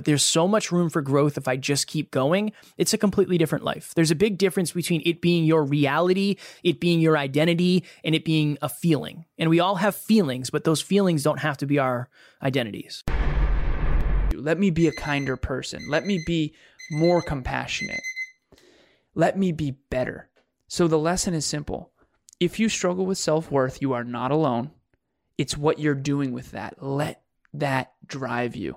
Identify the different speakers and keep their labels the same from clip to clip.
Speaker 1: but there's so much room for growth if I just keep going. It's a completely different life. There's a big difference between it being your reality, it being your identity, and it being a feeling. And we all have feelings, but those feelings don't have to be our identities.
Speaker 2: Let me be a kinder person. Let me be more compassionate. Let me be better. So the lesson is simple. If you struggle with self worth, you are not alone. It's what you're doing with that. Let that drive you.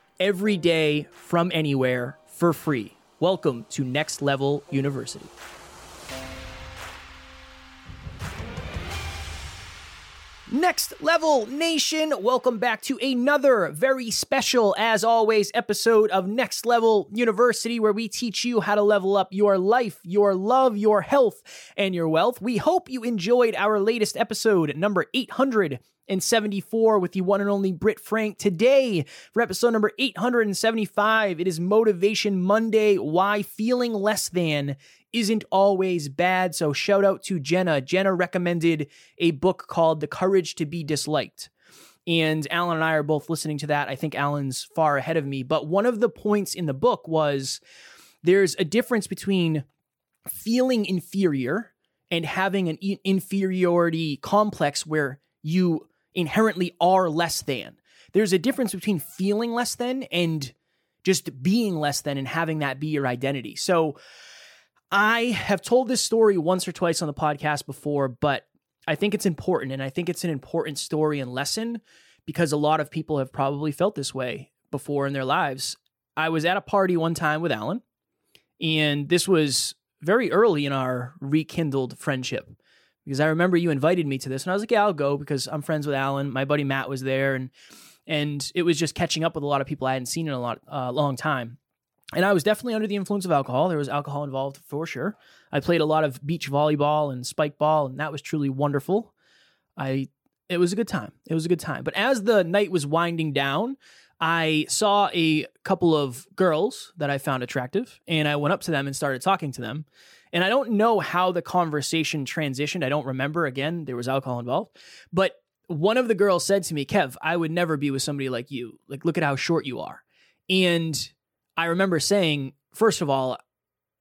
Speaker 1: every day from anywhere for free. Welcome to Next Level University. Next Level Nation, welcome back to another very special, as always, episode of Next Level University, where we teach you how to level up your life, your love, your health, and your wealth. We hope you enjoyed our latest episode, number 874, with the one and only Britt Frank. Today, for episode number 875, it is Motivation Monday Why Feeling Less Than isn't always bad. So shout out to Jenna. Jenna recommended a book called The Courage to Be Disliked. And Alan and I are both listening to that. I think Alan's far ahead of me. But one of the points in the book was there's a difference between feeling inferior and having an inferiority complex where you inherently are less than. There's a difference between feeling less than and just being less than and having that be your identity. So, I have told this story once or twice on the podcast before, but I think it's important. And I think it's an important story and lesson because a lot of people have probably felt this way before in their lives. I was at a party one time with Alan, and this was very early in our rekindled friendship because I remember you invited me to this, and I was like, "Yeah, I'll go because I'm friends with Alan. My buddy Matt was there, and and it was just catching up with a lot of people I hadn't seen in a lot uh, long time." and I was definitely under the influence of alcohol. There was alcohol involved for sure. I played a lot of beach volleyball and spike ball, and that was truly wonderful. I it was a good time. It was a good time. But as the night was winding down, I saw a couple of girls that I found attractive, and I went up to them and started talking to them. And I don't know how the conversation transitioned. I don't remember. Again, there was alcohol involved. But one of the girls said to me, Kev, I would never be with somebody like you. Like, look at how short you are. And I remember saying, first of all,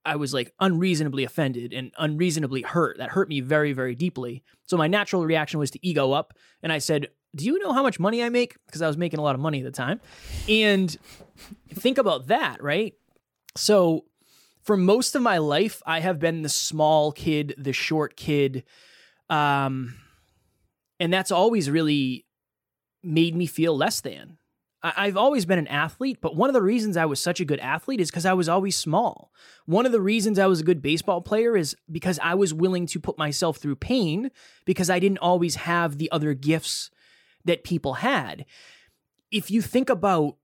Speaker 1: I was like unreasonably offended and unreasonably hurt. That hurt me very, very deeply. So my natural reaction was to ego up. And I said, Do you know how much money I make? Because I was making a lot of money at the time. And think about that, right? So for most of my life, I have been the small kid, the short kid. Um, and that's always really made me feel less than. I've always been an athlete, but one of the reasons I was such a good athlete is because I was always small. One of the reasons I was a good baseball player is because I was willing to put myself through pain because I didn't always have the other gifts that people had. If you think about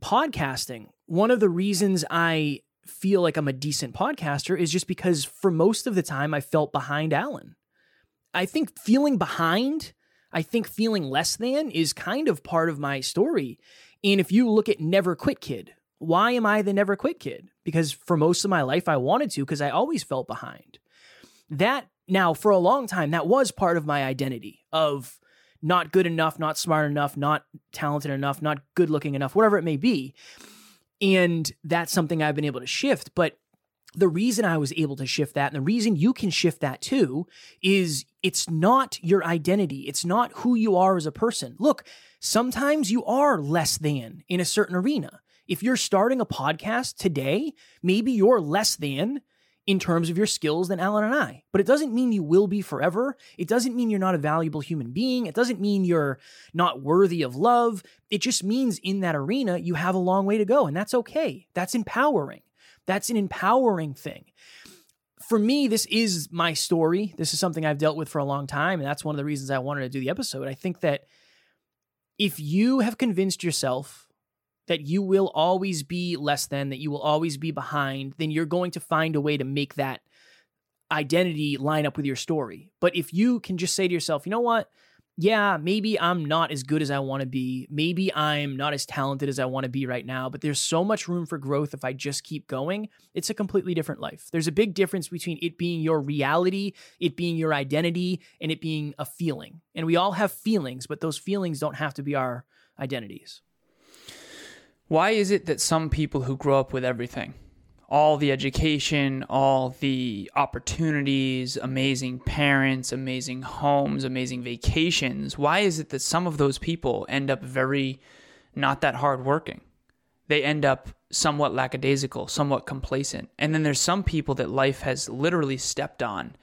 Speaker 1: podcasting, one of the reasons I feel like I'm a decent podcaster is just because for most of the time I felt behind Alan. I think feeling behind I think feeling less than is kind of part of my story. And if you look at Never Quit Kid, why am I the Never Quit Kid? Because for most of my life, I wanted to because I always felt behind. That now, for a long time, that was part of my identity of not good enough, not smart enough, not talented enough, not good looking enough, whatever it may be. And that's something I've been able to shift. But the reason I was able to shift that and the reason you can shift that too is it's not your identity. It's not who you are as a person. Look, sometimes you are less than in a certain arena. If you're starting a podcast today, maybe you're less than in terms of your skills than Alan and I. But it doesn't mean you will be forever. It doesn't mean you're not a valuable human being. It doesn't mean you're not worthy of love. It just means in that arena, you have a long way to go. And that's okay. That's empowering. That's an empowering thing. For me, this is my story. This is something I've dealt with for a long time. And that's one of the reasons I wanted to do the episode. I think that if you have convinced yourself that you will always be less than, that you will always be behind, then you're going to find a way to make that identity line up with your story. But if you can just say to yourself, you know what? Yeah, maybe I'm not as good as I want to be. Maybe I'm not as talented as I want to be right now, but there's so much room for growth if I just keep going. It's a completely different life. There's a big difference between it being your reality, it being your identity, and it being a feeling. And we all have feelings, but those feelings don't have to be our identities.
Speaker 2: Why is it that some people who grow up with everything, all the education, all the opportunities, amazing parents, amazing homes, amazing vacations, why is it that some of those people end up very not that hardworking? They end up somewhat lackadaisical, somewhat complacent. And then there's some people that life has literally stepped on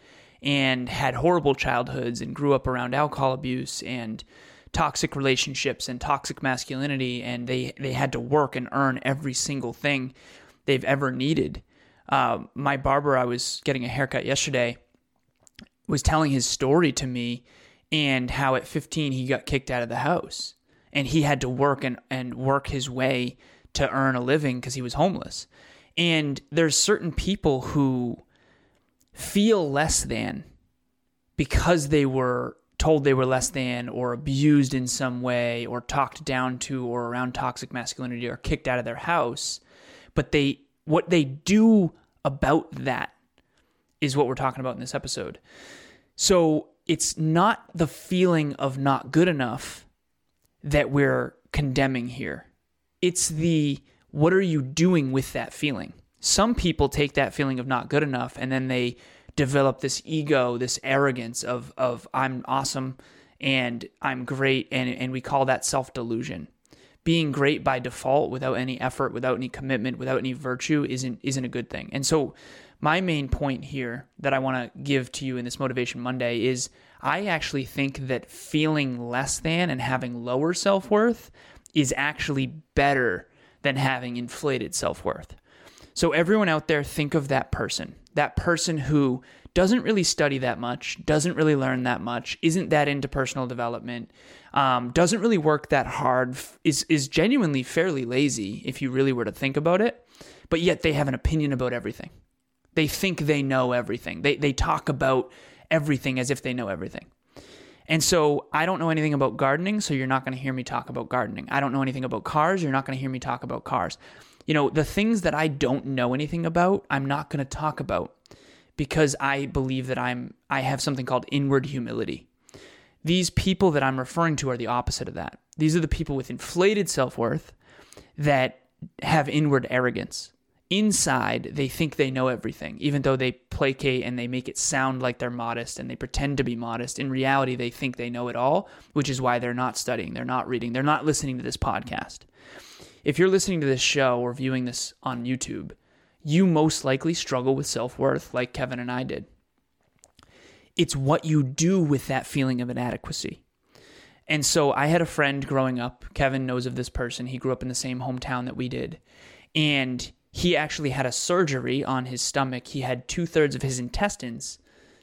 Speaker 2: and had horrible childhoods and grew up around alcohol abuse and toxic relationships and toxic masculinity, and they they had to work and earn every single thing they've ever needed. Uh, my barber, I was getting a haircut yesterday, was telling his story to me, and how at 15 he got kicked out of the house, and he had to work and and work his way to earn a living because he was homeless. And there's certain people who feel less than because they were told they were less than or abused in some way or talked down to or around toxic masculinity or kicked out of their house. But they what they do about that is what we're talking about in this episode. So it's not the feeling of not good enough that we're condemning here. It's the what are you doing with that feeling? Some people take that feeling of not good enough and then they develop this ego, this arrogance of of I'm awesome and I'm great and and we call that self-delusion. Being great by default without any effort, without any commitment, without any virtue isn't isn't a good thing. And so my main point here that I want to give to you in this motivation Monday is I actually think that feeling less than and having lower self-worth is actually better than having inflated self-worth. So everyone out there think of that person that person who doesn't really study that much, doesn't really learn that much, isn't that into personal development, um, doesn't really work that hard, is is genuinely fairly lazy if you really were to think about it, but yet they have an opinion about everything. They think they know everything. They they talk about everything as if they know everything. And so I don't know anything about gardening, so you're not going to hear me talk about gardening. I don't know anything about cars, you're not going to hear me talk about cars you know, the things that I don't know anything about, I'm not going to talk about because I believe that I'm I have something called inward humility. These people that I'm referring to are the opposite of that. These are the people with inflated self-worth that have inward arrogance. Inside, they think they know everything, even though they placate and they make it sound like they're modest and they pretend to be modest. In reality, they think they know it all, which is why they're not studying, they're not reading, they're not listening to this podcast if you're listening to this show or viewing this on YouTube, you most likely struggle with self worth like Kevin and I did. It's what you do with that feeling of inadequacy. And so I had a friend growing up. Kevin knows of this person. He grew up in the same hometown that we did. And he actually had a surgery on his stomach. He had two thirds of his intestines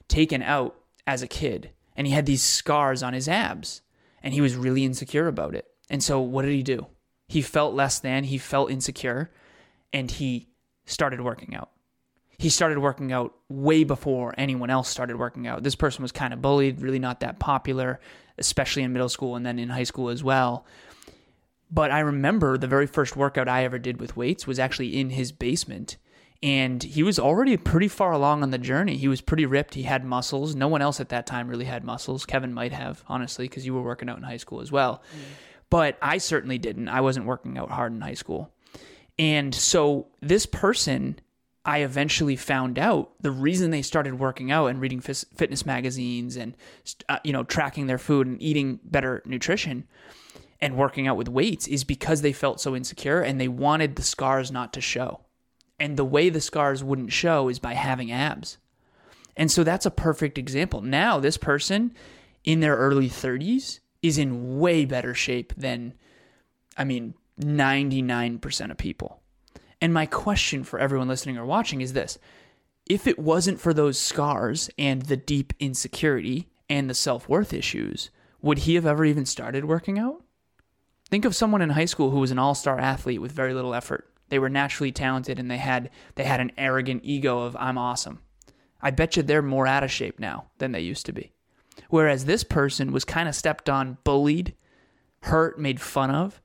Speaker 2: taken out as a kid. And he had these scars on his abs. And he was really insecure about it. And so what did he do? He felt less than, he felt insecure, and he started working out. He started working out way before anyone else started working out. This person was kind of bullied, really not that popular, especially in middle school and then in high school as well. But I remember the very first workout I ever did with weights was actually in his basement. And he was already pretty far along on the journey. He was pretty ripped. He had muscles. No one else at that time really had muscles. Kevin might have, honestly, because you were working out in high school as well. Mm but I certainly didn't. I wasn't working out hard in high school. And so this person, I eventually found out the reason they started working out and reading fitness magazines and uh, you know tracking their food and eating better nutrition and working out with weights is because they felt so insecure and they wanted the scars not to show. And the way the scars wouldn't show is by having abs. And so that's a perfect example. Now this person in their early 30s is in way better shape than, I mean, 99% of people. And my question for everyone listening or watching is this if it wasn't for those scars and the deep insecurity and the self worth issues, would he have ever even started working out? Think of someone in high school who was an all-star athlete with very little effort. They were naturally talented and they had they had an arrogant ego of I'm awesome. I bet you they're more out of shape now than they used to be. Whereas this person was kind of stepped on, bullied, hurt, made fun of.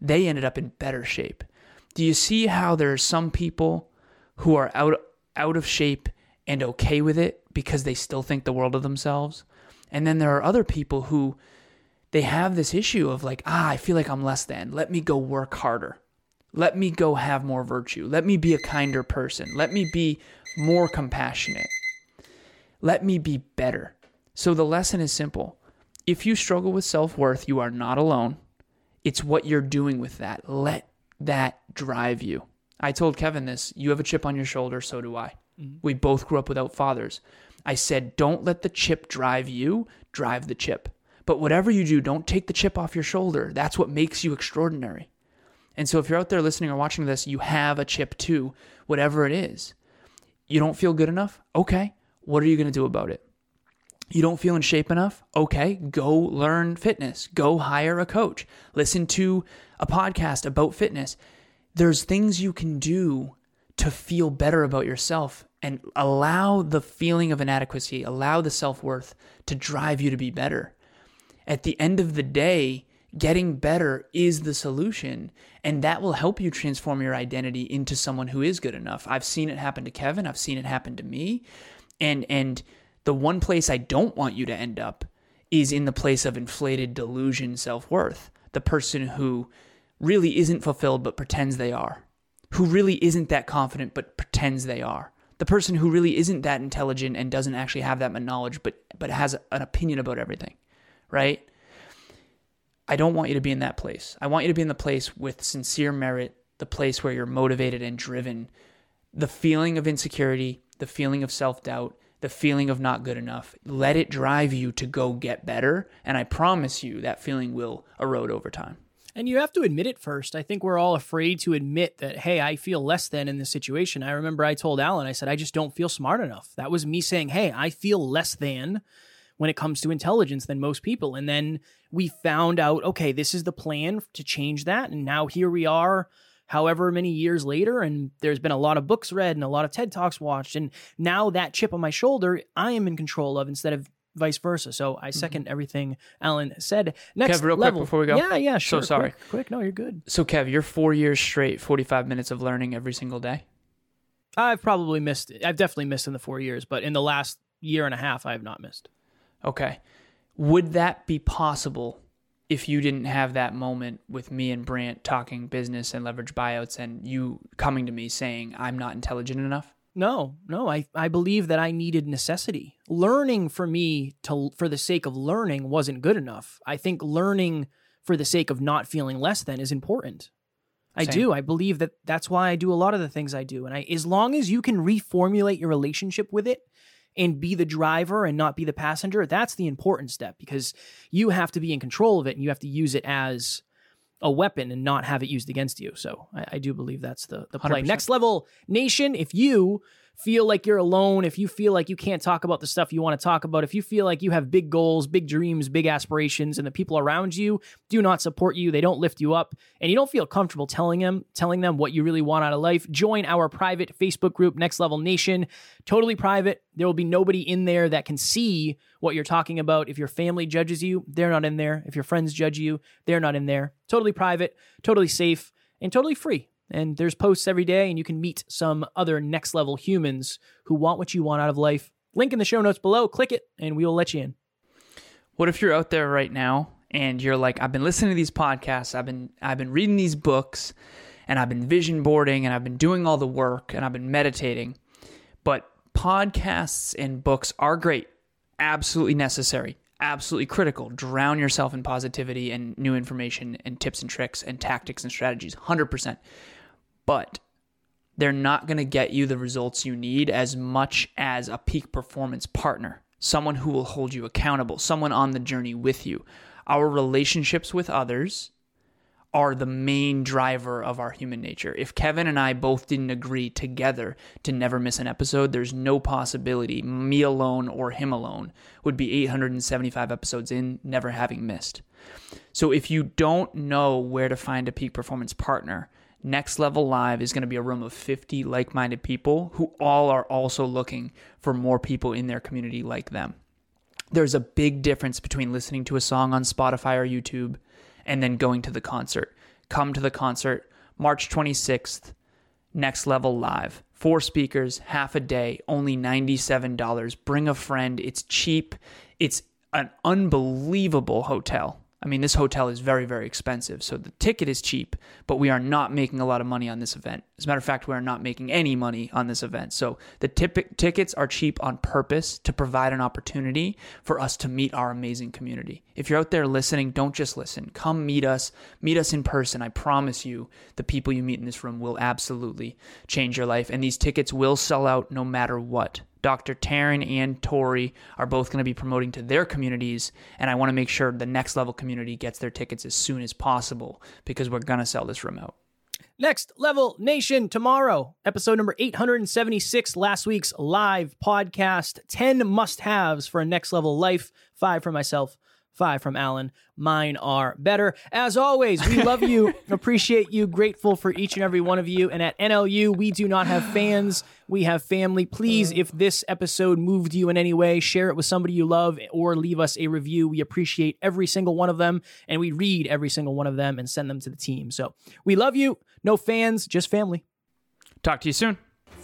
Speaker 2: They ended up in better shape. Do you see how there are some people who are out out of shape and okay with it because they still think the world of themselves? And then there are other people who they have this issue of like, ah, I feel like I'm less than. Let me go work harder. Let me go have more virtue. Let me be a kinder person. Let me be more compassionate. Let me be better. So the lesson is simple. If you struggle with self worth, you are not alone. It's what you're doing with that. Let that drive you. I told Kevin this you have a chip on your shoulder, so do I. Mm-hmm. We both grew up without fathers. I said, don't let the chip drive you, drive the chip. But whatever you do, don't take the chip off your shoulder. That's what makes you extraordinary. And so if you're out there listening or watching this, you have a chip too, whatever it is. You don't feel good enough? Okay. What are you going to do about it? You don't feel in shape enough? Okay, go learn fitness. Go hire a coach. Listen to a podcast about fitness. There's things you can do to feel better about yourself and allow the feeling of inadequacy, allow the self worth to drive you to be better. At the end of the day, getting better is the solution, and that will help you transform your identity into someone who is good enough. I've seen it happen to Kevin, I've seen it happen to me. And and the one place I don't want you to end up is in the place of inflated delusion self-worth. The person who really isn't fulfilled but pretends they are. Who really isn't that confident but pretends they are the person who really isn't that intelligent and doesn't actually have that knowledge but but has an opinion about everything right i don't want you to be in that place i want you to be in the place with sincere merit the place where you're motivated and driven the feeling of insecurity the feeling of self-doubt the feeling of not good enough let it drive you to go get better and i promise you that feeling will erode over time
Speaker 1: and you have to admit it first. I think we're all afraid to admit that, hey, I feel less than in this situation. I remember I told Alan, I said, I just don't feel smart enough. That was me saying, hey, I feel less than when it comes to intelligence than most people. And then we found out, okay, this is the plan to change that. And now here we are, however many years later, and there's been a lot of books read and a lot of TED Talks watched. And now that chip on my shoulder, I am in control of instead of vice versa. So I 2nd mm-hmm. everything Alan said. Next
Speaker 2: Kev, real
Speaker 1: level.
Speaker 2: quick before we go.
Speaker 1: Yeah, yeah, sure.
Speaker 2: So sorry.
Speaker 1: Quick, quick, no, you're good.
Speaker 2: So Kev, you're four years straight, 45 minutes of learning every single day.
Speaker 1: I've probably missed. I've definitely missed in the four years, but in the last year and a half, I have not missed.
Speaker 2: Okay, would that be possible if you didn't have that moment with me and Brant talking business and leverage buyouts, and you coming to me saying I'm not intelligent enough?
Speaker 1: No, no, I, I believe that I needed necessity. Learning for me to for the sake of learning wasn't good enough. I think learning for the sake of not feeling less than is important. I Same. do. I believe that that's why I do a lot of the things I do. And I as long as you can reformulate your relationship with it and be the driver and not be the passenger, that's the important step because you have to be in control of it and you have to use it as a weapon and not have it used against you. So I, I do believe that's the, the play. 100%. Next level nation, if you feel like you're alone, if you feel like you can't talk about the stuff you want to talk about, if you feel like you have big goals, big dreams, big aspirations, and the people around you do not support you, they don't lift you up, and you don't feel comfortable telling them, telling them what you really want out of life, join our private Facebook group, Next Level Nation. Totally private. There will be nobody in there that can see what you're talking about. If your family judges you, they're not in there. If your friends judge you, they're not in there. Totally private, totally safe, and totally free. And there's posts every day, and you can meet some other next level humans who want what you want out of life. Link in the show notes below. Click it, and we will let you in.
Speaker 2: What if you're out there right now and you're like, I've been listening to these podcasts, I've been I've been reading these books, and I've been vision boarding, and I've been doing all the work, and I've been meditating, but podcasts and books are great, absolutely necessary absolutely critical. Drown yourself in positivity and new information and tips and tricks and tactics and strategies. 100% but they're not going to get you the results you need as much as a peak performance partner, someone who will hold you accountable, someone on the journey with you. Our relationships with others are the main driver of our human nature. If Kevin and I both didn't agree together to never miss an episode, there's no possibility me alone or him alone would be 875 episodes in, never having missed. So if you don't know where to find a peak performance partner, Next Level Live is going to be a room of 50 like minded people who all are also looking for more people in their community like them. There's a big difference between listening to a song on Spotify or YouTube and then going to the concert. Come to the concert March 26th, Next Level Live. Four speakers, half a day, only $97. Bring a friend. It's cheap. It's an unbelievable hotel. I mean, this hotel is very, very expensive. So the ticket is cheap, but we are not making a lot of money on this event. As a matter of fact, we are not making any money on this event. So the tickets are cheap on purpose to provide an opportunity for us to meet our amazing community. If you're out there listening, don't just listen. Come meet us, meet us in person. I promise you, the people you meet in this room will absolutely change your life. And these tickets will sell out no matter what. Dr. Taryn and Tori are both going to be promoting to their communities, and I want to make sure the next level community gets their tickets as soon as possible because we're going to sell this out.
Speaker 1: Next Level Nation tomorrow, episode number 876, last week's live podcast. 10 must haves for a next level life, five for myself, five from Alan. Mine are better. As always, we love you, appreciate you, grateful for each and every one of you. And at NLU, we do not have fans, we have family. Please, if this episode moved you in any way, share it with somebody you love or leave us a review. We appreciate every single one of them and we read every single one of them and send them to the team. So we love you. No fans, just family.
Speaker 2: Talk to you soon.